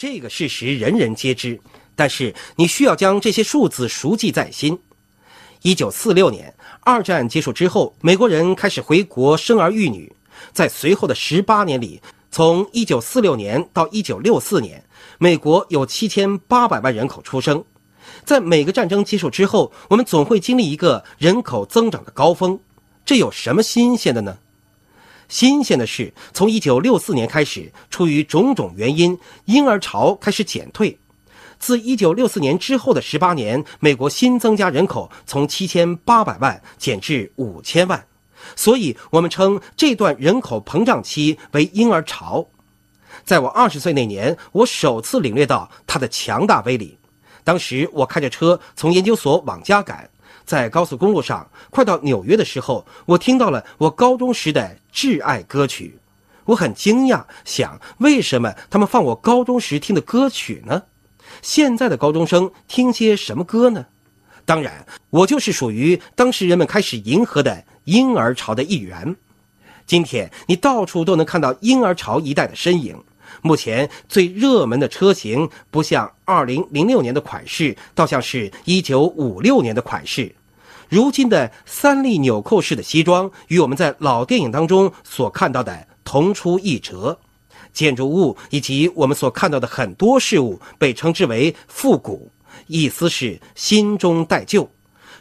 这个事实人人皆知，但是你需要将这些数字熟记在心。一九四六年，二战结束之后，美国人开始回国生儿育女。在随后的十八年里，从一九四六年到一九六四年，美国有七千八百万人口出生。在每个战争结束之后，我们总会经历一个人口增长的高峰。这有什么新鲜的呢？新鲜的是，从一九六四年开始，出于种种原因，婴儿潮开始减退。自一九六四年之后的十八年，美国新增加人口从七千八百万减至五千万，所以我们称这段人口膨胀期为婴儿潮。在我二十岁那年，我首次领略到它的强大威力。当时我开着车从研究所往家赶。在高速公路上，快到纽约的时候，我听到了我高中时的挚爱歌曲。我很惊讶，想为什么他们放我高中时听的歌曲呢？现在的高中生听些什么歌呢？当然，我就是属于当时人们开始迎合的婴儿潮的一员。今天，你到处都能看到婴儿潮一代的身影。目前最热门的车型，不像2006年的款式，倒像是一九五六年的款式。如今的三粒纽扣式的西装，与我们在老电影当中所看到的同出一辙。建筑物以及我们所看到的很多事物被称之为复古，意思是新中带旧。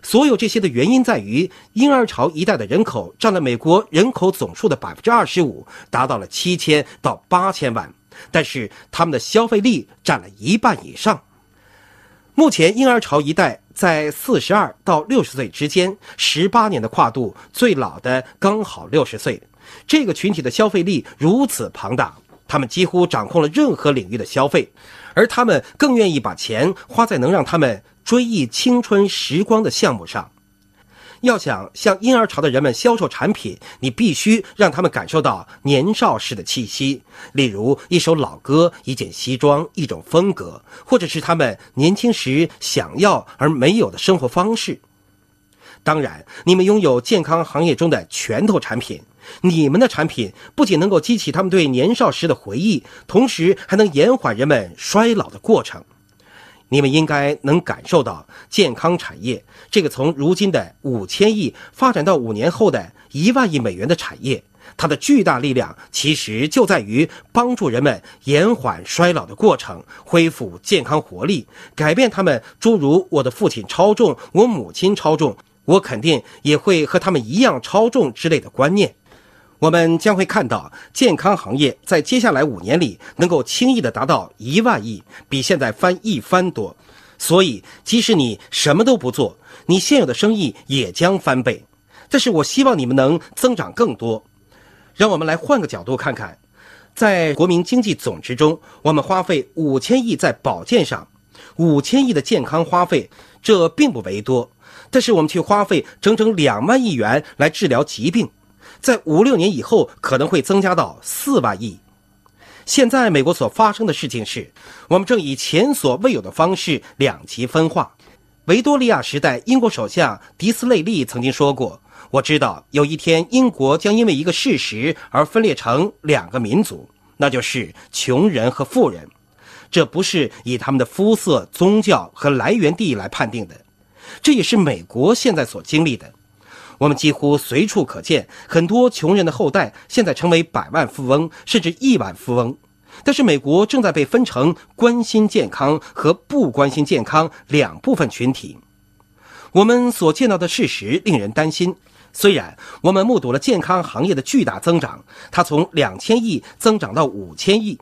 所有这些的原因在于，婴儿潮一代的人口占了美国人口总数的百分之二十五，达到了七千到八千万，但是他们的消费力占了一半以上。目前，婴儿潮一代在四十二到六十岁之间，十八年的跨度，最老的刚好六十岁。这个群体的消费力如此庞大，他们几乎掌控了任何领域的消费，而他们更愿意把钱花在能让他们追忆青春时光的项目上。要想向婴儿潮的人们销售产品，你必须让他们感受到年少时的气息，例如一首老歌、一件西装、一种风格，或者是他们年轻时想要而没有的生活方式。当然，你们拥有健康行业中的拳头产品，你们的产品不仅能够激起他们对年少时的回忆，同时还能延缓人们衰老的过程。你们应该能感受到健康产业这个从如今的五千亿发展到五年后的一万亿美元的产业，它的巨大力量其实就在于帮助人们延缓衰老的过程，恢复健康活力，改变他们诸如我的父亲超重，我母亲超重，我肯定也会和他们一样超重之类的观念。我们将会看到健康行业在接下来五年里能够轻易的达到一万亿，比现在翻一番多。所以，即使你什么都不做，你现有的生意也将翻倍。但是我希望你们能增长更多。让我们来换个角度看看，在国民经济总值中，我们花费五千亿在保健上，五千亿的健康花费，这并不为多。但是我们却花费整整两万亿元来治疗疾病。在五六年以后，可能会增加到四万亿。现在美国所发生的事情是，我们正以前所未有的方式两极分化。维多利亚时代，英国首相迪斯内利曾经说过：“我知道有一天，英国将因为一个事实而分裂成两个民族，那就是穷人和富人。这不是以他们的肤色、宗教和来源地来判定的，这也是美国现在所经历的。”我们几乎随处可见很多穷人的后代，现在成为百万富翁甚至亿万富翁。但是，美国正在被分成关心健康和不关心健康两部分群体。我们所见到的事实令人担心。虽然我们目睹了健康行业的巨大增长，它从两千亿增长到五千亿。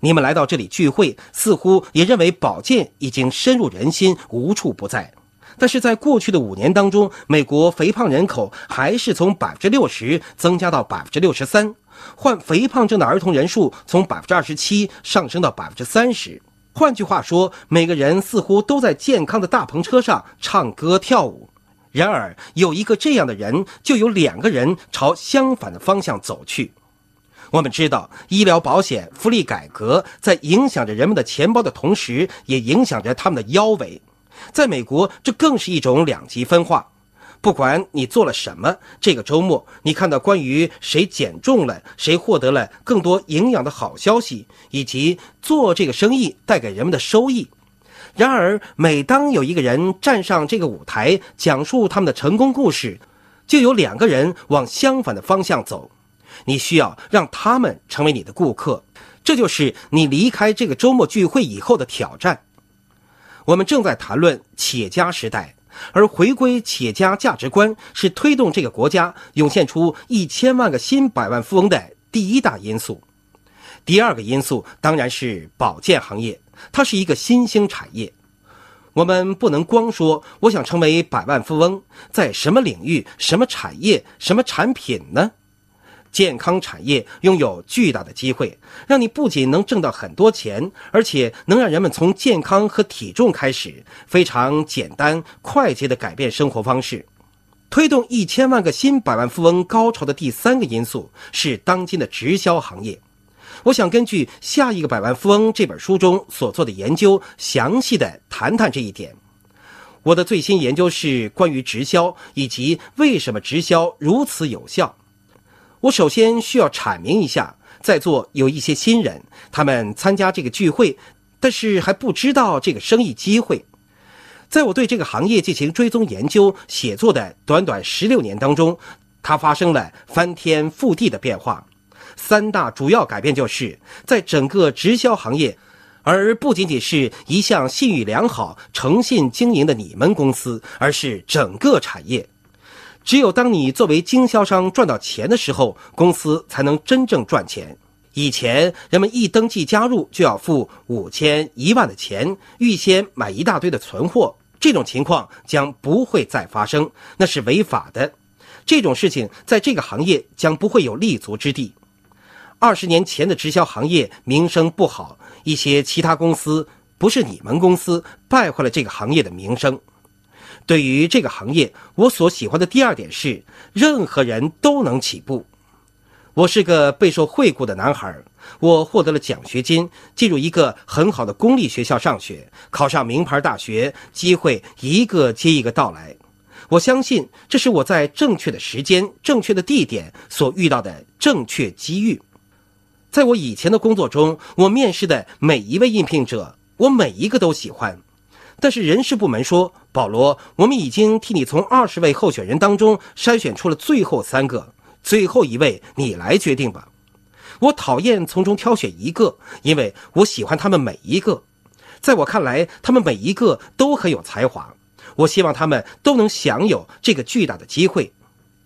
你们来到这里聚会，似乎也认为保健已经深入人心，无处不在。但是在过去的五年当中，美国肥胖人口还是从百分之六十增加到百分之六十三，患肥胖症的儿童人数从百分之二十七上升到百分之三十。换句话说，每个人似乎都在健康的大篷车上唱歌跳舞。然而，有一个这样的人，就有两个人朝相反的方向走去。我们知道，医疗保险福利改革在影响着人们的钱包的同时，也影响着他们的腰围。在美国，这更是一种两极分化。不管你做了什么，这个周末你看到关于谁减重了，谁获得了更多营养的好消息，以及做这个生意带给人们的收益。然而，每当有一个人站上这个舞台，讲述他们的成功故事，就有两个人往相反的方向走。你需要让他们成为你的顾客，这就是你离开这个周末聚会以后的挑战。我们正在谈论企业家时代，而回归企业家价值观是推动这个国家涌现出一千万个新百万富翁的第一大因素。第二个因素当然是保健行业，它是一个新兴产业。我们不能光说我想成为百万富翁，在什么领域、什么产业、什么产品呢？健康产业拥有巨大的机会，让你不仅能挣到很多钱，而且能让人们从健康和体重开始，非常简单快捷地改变生活方式。推动一千万个新百万富翁高潮的第三个因素是当今的直销行业。我想根据《下一个百万富翁》这本书中所做的研究，详细的谈谈这一点。我的最新研究是关于直销以及为什么直销如此有效。我首先需要阐明一下，在座有一些新人，他们参加这个聚会，但是还不知道这个生意机会。在我对这个行业进行追踪研究、写作的短短十六年当中，它发生了翻天覆地的变化。三大主要改变就是在整个直销行业，而不仅仅是一项信誉良好、诚信经营的你们公司，而是整个产业。只有当你作为经销商赚到钱的时候，公司才能真正赚钱。以前人们一登记加入就要付五千、一万的钱，预先买一大堆的存货，这种情况将不会再发生，那是违法的。这种事情在这个行业将不会有立足之地。二十年前的直销行业名声不好，一些其他公司不是你们公司败坏了这个行业的名声。对于这个行业，我所喜欢的第二点是，任何人都能起步。我是个备受惠顾的男孩，我获得了奖学金，进入一个很好的公立学校上学，考上名牌大学，机会一个接一个到来。我相信这是我在正确的时间、正确的地点所遇到的正确机遇。在我以前的工作中，我面试的每一位应聘者，我每一个都喜欢。但是人事部门说：“保罗，我们已经替你从二十位候选人当中筛选出了最后三个，最后一位你来决定吧。”我讨厌从中挑选一个，因为我喜欢他们每一个。在我看来，他们每一个都很有才华。我希望他们都能享有这个巨大的机会，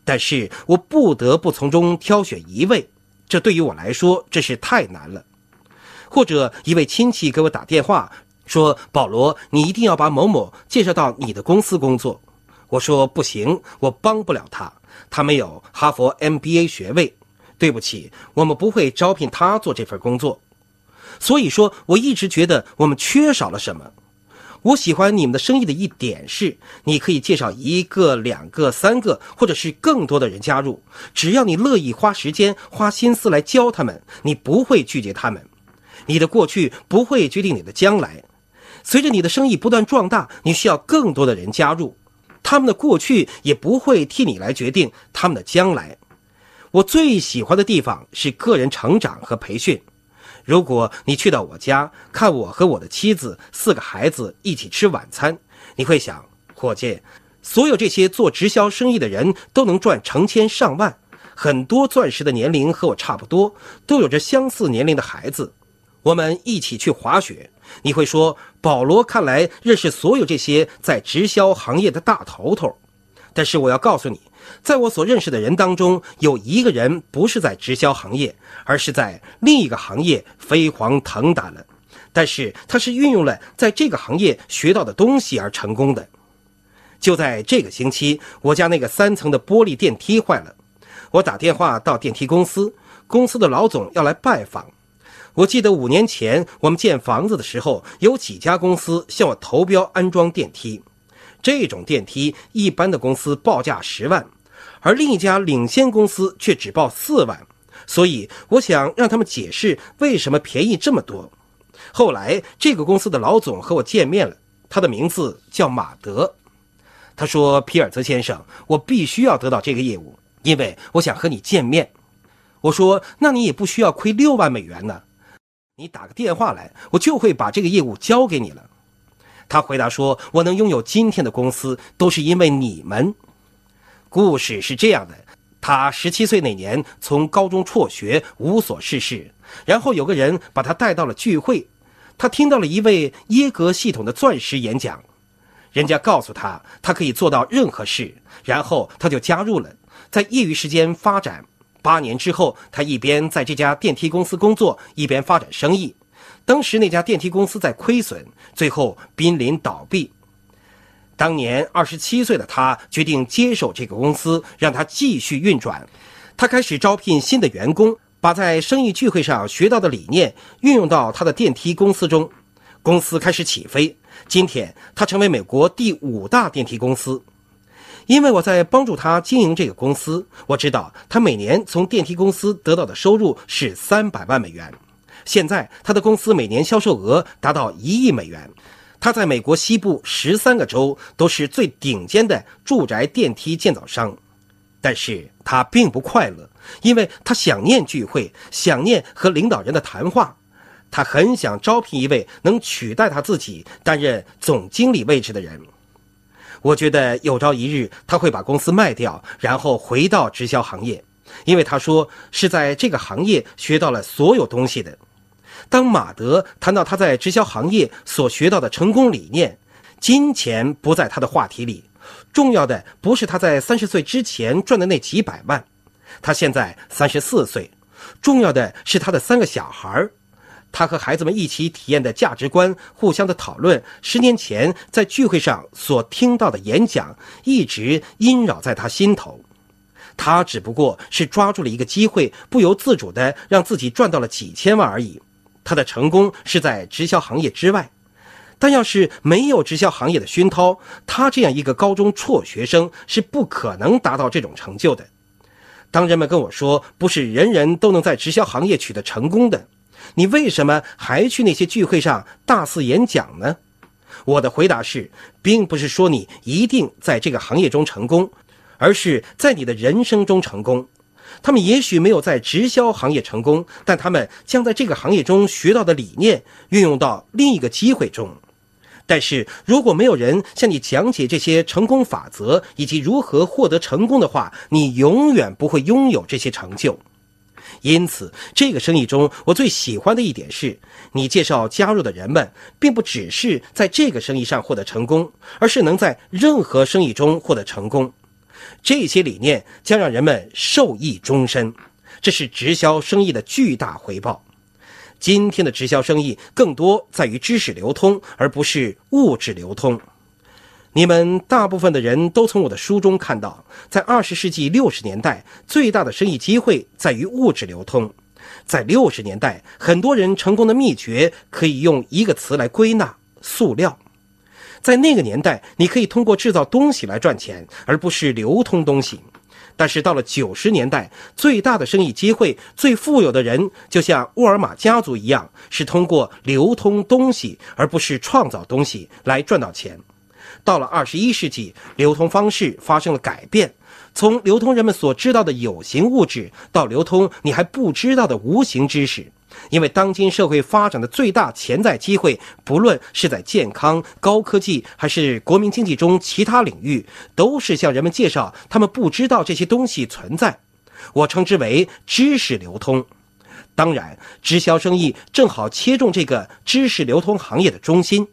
但是我不得不从中挑选一位，这对于我来说真是太难了。或者一位亲戚给我打电话。说保罗，你一定要把某某介绍到你的公司工作。我说不行，我帮不了他，他没有哈佛 MBA 学位。对不起，我们不会招聘他做这份工作。所以说，我一直觉得我们缺少了什么。我喜欢你们的生意的一点是，你可以介绍一个、两个、三个，或者是更多的人加入，只要你乐意花时间、花心思来教他们，你不会拒绝他们。你的过去不会决定你的将来。随着你的生意不断壮大，你需要更多的人加入，他们的过去也不会替你来决定他们的将来。我最喜欢的地方是个人成长和培训。如果你去到我家看我和我的妻子四个孩子一起吃晚餐，你会想，伙计，所有这些做直销生意的人都能赚成千上万，很多钻石的年龄和我差不多，都有着相似年龄的孩子。我们一起去滑雪，你会说保罗看来认识所有这些在直销行业的大头头，但是我要告诉你，在我所认识的人当中，有一个人不是在直销行业，而是在另一个行业飞黄腾达了，但是他是运用了在这个行业学到的东西而成功的。就在这个星期，我家那个三层的玻璃电梯坏了，我打电话到电梯公司，公司的老总要来拜访。我记得五年前我们建房子的时候，有几家公司向我投标安装电梯。这种电梯一般的公司报价十万，而另一家领先公司却只报四万。所以我想让他们解释为什么便宜这么多。后来这个公司的老总和我见面了，他的名字叫马德。他说：“皮尔泽先生，我必须要得到这个业务，因为我想和你见面。”我说：“那你也不需要亏六万美元呢，你打个电话来，我就会把这个业务交给你了。”他回答说：“我能拥有今天的公司，都是因为你们。”故事是这样的：他十七岁那年从高中辍学，无所事事，然后有个人把他带到了聚会，他听到了一位耶格系统的钻石演讲。人家告诉他，他可以做到任何事，然后他就加入了，在业余时间发展。八年之后，他一边在这家电梯公司工作，一边发展生意。当时那家电梯公司在亏损，最后濒临倒闭。当年二十七岁的他决定接手这个公司，让它继续运转。他开始招聘新的员工，把在生意聚会上学到的理念运用到他的电梯公司中。公司开始起飞。今天，他成为美国第五大电梯公司。因为我在帮助他经营这个公司，我知道他每年从电梯公司得到的收入是三百万美元。现在，他的公司每年销售额达到一亿美元。他在美国西部十三个州都是最顶尖的住宅电梯建造商。但是他并不快乐，因为他想念聚会，想念和领导人的谈话。他很想招聘一位能取代他自己担任总经理位置的人。我觉得有朝一日他会把公司卖掉，然后回到直销行业，因为他说是在这个行业学到了所有东西的。当马德谈到他在直销行业所学到的成功理念，金钱不在他的话题里。重要的不是他在三十岁之前赚的那几百万，他现在三十四岁。重要的是他的三个小孩儿。他和孩子们一起体验的价值观，互相的讨论，十年前在聚会上所听到的演讲，一直萦绕在他心头。他只不过是抓住了一个机会，不由自主的让自己赚到了几千万而已。他的成功是在直销行业之外，但要是没有直销行业的熏陶，他这样一个高中辍学生是不可能达到这种成就的。当人们跟我说，不是人人都能在直销行业取得成功的。你为什么还去那些聚会上大肆演讲呢？我的回答是，并不是说你一定在这个行业中成功，而是在你的人生中成功。他们也许没有在直销行业成功，但他们将在这个行业中学到的理念运用到另一个机会中。但是如果没有人向你讲解这些成功法则以及如何获得成功的话，你永远不会拥有这些成就。因此，这个生意中我最喜欢的一点是，你介绍加入的人们，并不只是在这个生意上获得成功，而是能在任何生意中获得成功。这些理念将让人们受益终身，这是直销生意的巨大回报。今天的直销生意更多在于知识流通，而不是物质流通。你们大部分的人都从我的书中看到，在二十世纪六十年代，最大的生意机会在于物质流通。在六十年代，很多人成功的秘诀可以用一个词来归纳：塑料。在那个年代，你可以通过制造东西来赚钱，而不是流通东西。但是到了九十年代，最大的生意机会，最富有的人，就像沃尔玛家族一样，是通过流通东西，而不是创造东西来赚到钱。到了二十一世纪，流通方式发生了改变，从流通人们所知道的有形物质，到流通你还不知道的无形知识。因为当今社会发展的最大潜在机会，不论是在健康、高科技，还是国民经济中其他领域，都是向人们介绍他们不知道这些东西存在。我称之为知识流通。当然，直销生意正好切中这个知识流通行业的中心。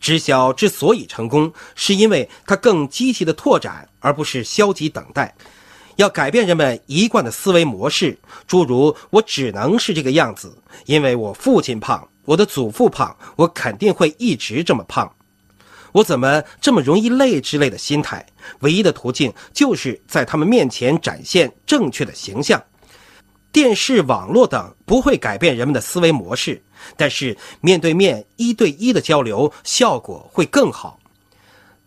知晓之所以成功，是因为它更积极的拓展，而不是消极等待。要改变人们一贯的思维模式，诸如“我只能是这个样子，因为我父亲胖，我的祖父胖，我肯定会一直这么胖，我怎么这么容易累”之类的心态。唯一的途径，就是在他们面前展现正确的形象。电视、网络等不会改变人们的思维模式。但是面对面一对一的交流效果会更好。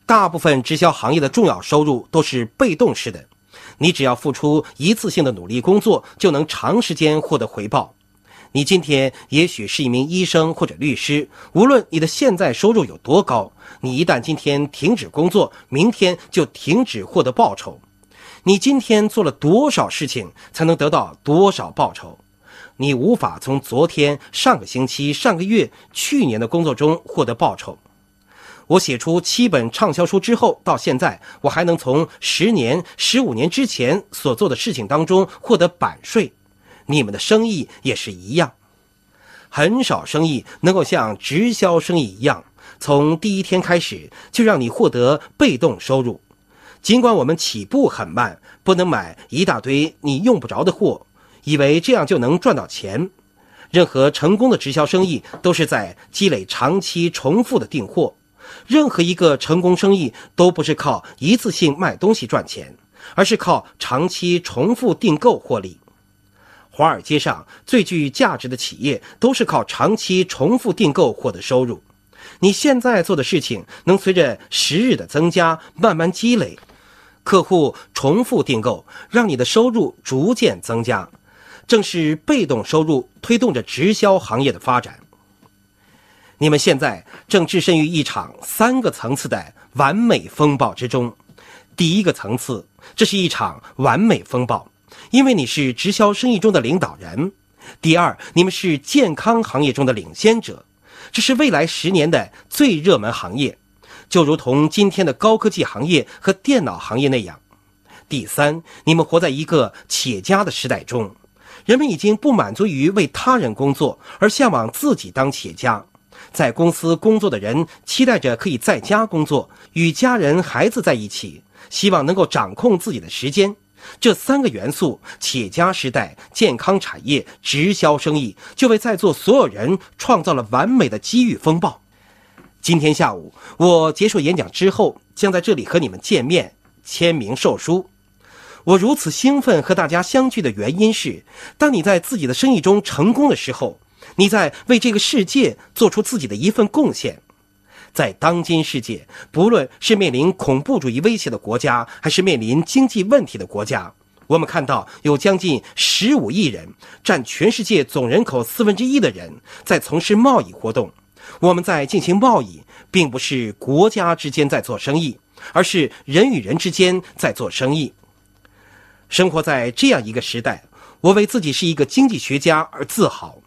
大部分直销行业的重要收入都是被动式的，你只要付出一次性的努力工作，就能长时间获得回报。你今天也许是一名医生或者律师，无论你的现在收入有多高，你一旦今天停止工作，明天就停止获得报酬。你今天做了多少事情，才能得到多少报酬？你无法从昨天、上个星期、上个月、去年的工作中获得报酬。我写出七本畅销书之后，到现在我还能从十年、十五年之前所做的事情当中获得版税。你们的生意也是一样，很少生意能够像直销生意一样，从第一天开始就让你获得被动收入。尽管我们起步很慢，不能买一大堆你用不着的货，以为这样就能赚到钱。任何成功的直销生意都是在积累长期重复的订货。任何一个成功生意都不是靠一次性卖东西赚钱，而是靠长期重复订购获利。华尔街上最具价值的企业都是靠长期重复订购获得收入。你现在做的事情能随着时日的增加慢慢积累，客户重复订购，让你的收入逐渐增加。正是被动收入推动着直销行业的发展。你们现在正置身于一场三个层次的完美风暴之中。第一个层次，这是一场完美风暴，因为你是直销生意中的领导人。第二，你们是健康行业中的领先者，这是未来十年的最热门行业，就如同今天的高科技行业和电脑行业那样。第三，你们活在一个企业家的时代中，人们已经不满足于为他人工作，而向往自己当企业家。在公司工作的人期待着可以在家工作，与家人、孩子在一起，希望能够掌控自己的时间。这三个元素：企业家时代、健康产业、直销生意，就为在座所有人创造了完美的机遇风暴。今天下午我结束演讲之后，将在这里和你们见面、签名售书。我如此兴奋和大家相聚的原因是，当你在自己的生意中成功的时候。你在为这个世界做出自己的一份贡献，在当今世界，不论是面临恐怖主义威胁的国家，还是面临经济问题的国家，我们看到有将近十五亿人，占全世界总人口四分之一的人，在从事贸易活动。我们在进行贸易，并不是国家之间在做生意，而是人与人之间在做生意。生活在这样一个时代，我为自己是一个经济学家而自豪。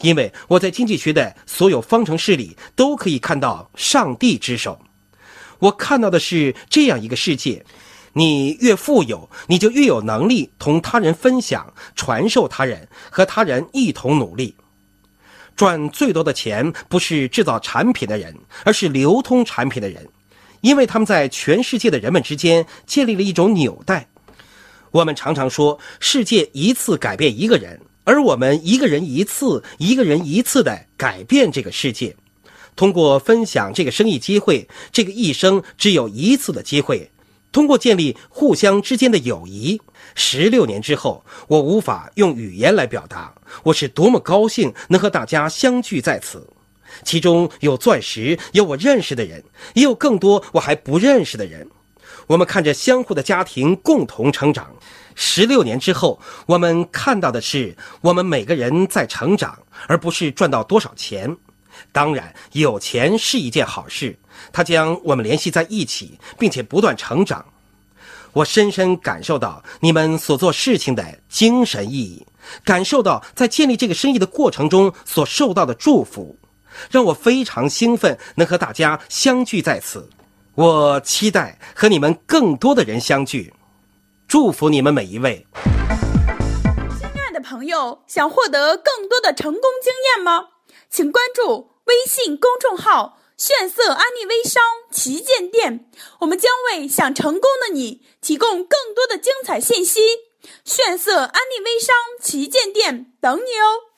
因为我在经济学的所有方程式里都可以看到上帝之手，我看到的是这样一个世界：你越富有，你就越有能力同他人分享、传授他人，和他人一同努力。赚最多的钱不是制造产品的人，而是流通产品的人，因为他们在全世界的人们之间建立了一种纽带。我们常常说，世界一次改变一个人。而我们一个人一次，一个人一次的改变这个世界，通过分享这个生意机会，这个一生只有一次的机会，通过建立互相之间的友谊。十六年之后，我无法用语言来表达我是多么高兴能和大家相聚在此。其中有钻石，有我认识的人，也有更多我还不认识的人。我们看着相互的家庭共同成长。十六年之后，我们看到的是我们每个人在成长，而不是赚到多少钱。当然，有钱是一件好事，它将我们联系在一起，并且不断成长。我深深感受到你们所做事情的精神意义，感受到在建立这个生意的过程中所受到的祝福，让我非常兴奋，能和大家相聚在此。我期待和你们更多的人相聚。祝福你们每一位，亲爱的朋友，想获得更多的成功经验吗？请关注微信公众号“炫色安利微商旗舰店”，我们将为想成功的你提供更多的精彩信息。炫色安利微商旗舰店等你哦。